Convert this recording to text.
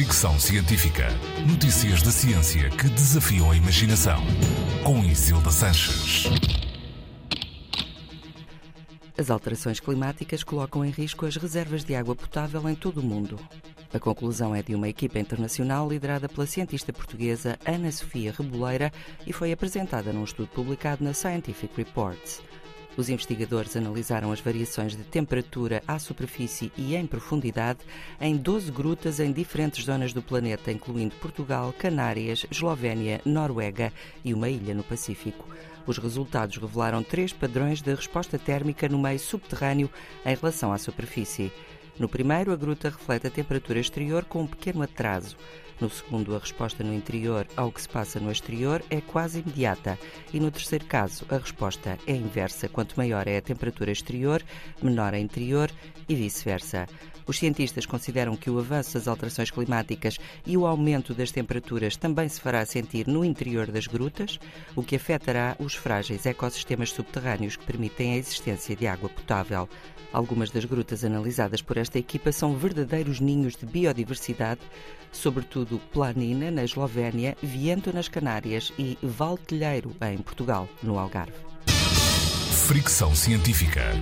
Fricção Científica. Notícias da ciência que desafiam a imaginação. Com Isilda Sanches. As alterações climáticas colocam em risco as reservas de água potável em todo o mundo. A conclusão é de uma equipa internacional liderada pela cientista portuguesa Ana Sofia Reboleira e foi apresentada num estudo publicado na Scientific Reports. Os investigadores analisaram as variações de temperatura à superfície e em profundidade em 12 grutas em diferentes zonas do planeta, incluindo Portugal, Canárias, Eslovénia, Noruega e uma ilha no Pacífico. Os resultados revelaram três padrões de resposta térmica no meio subterrâneo em relação à superfície. No primeiro, a gruta reflete a temperatura exterior com um pequeno atraso. No segundo, a resposta no interior ao que se passa no exterior é quase imediata. E no terceiro caso, a resposta é inversa. Quanto maior é a temperatura exterior, menor a interior e vice-versa. Os cientistas consideram que o avanço das alterações climáticas e o aumento das temperaturas também se fará sentir no interior das grutas, o que afetará os frágeis ecossistemas subterrâneos que permitem a existência de água potável. Algumas das grutas analisadas por esta equipa são verdadeiros ninhos de biodiversidade, sobretudo Planina, na Eslovénia, Viento, nas Canárias e Valtelheiro, em Portugal, no Algarve. Fricção Científica.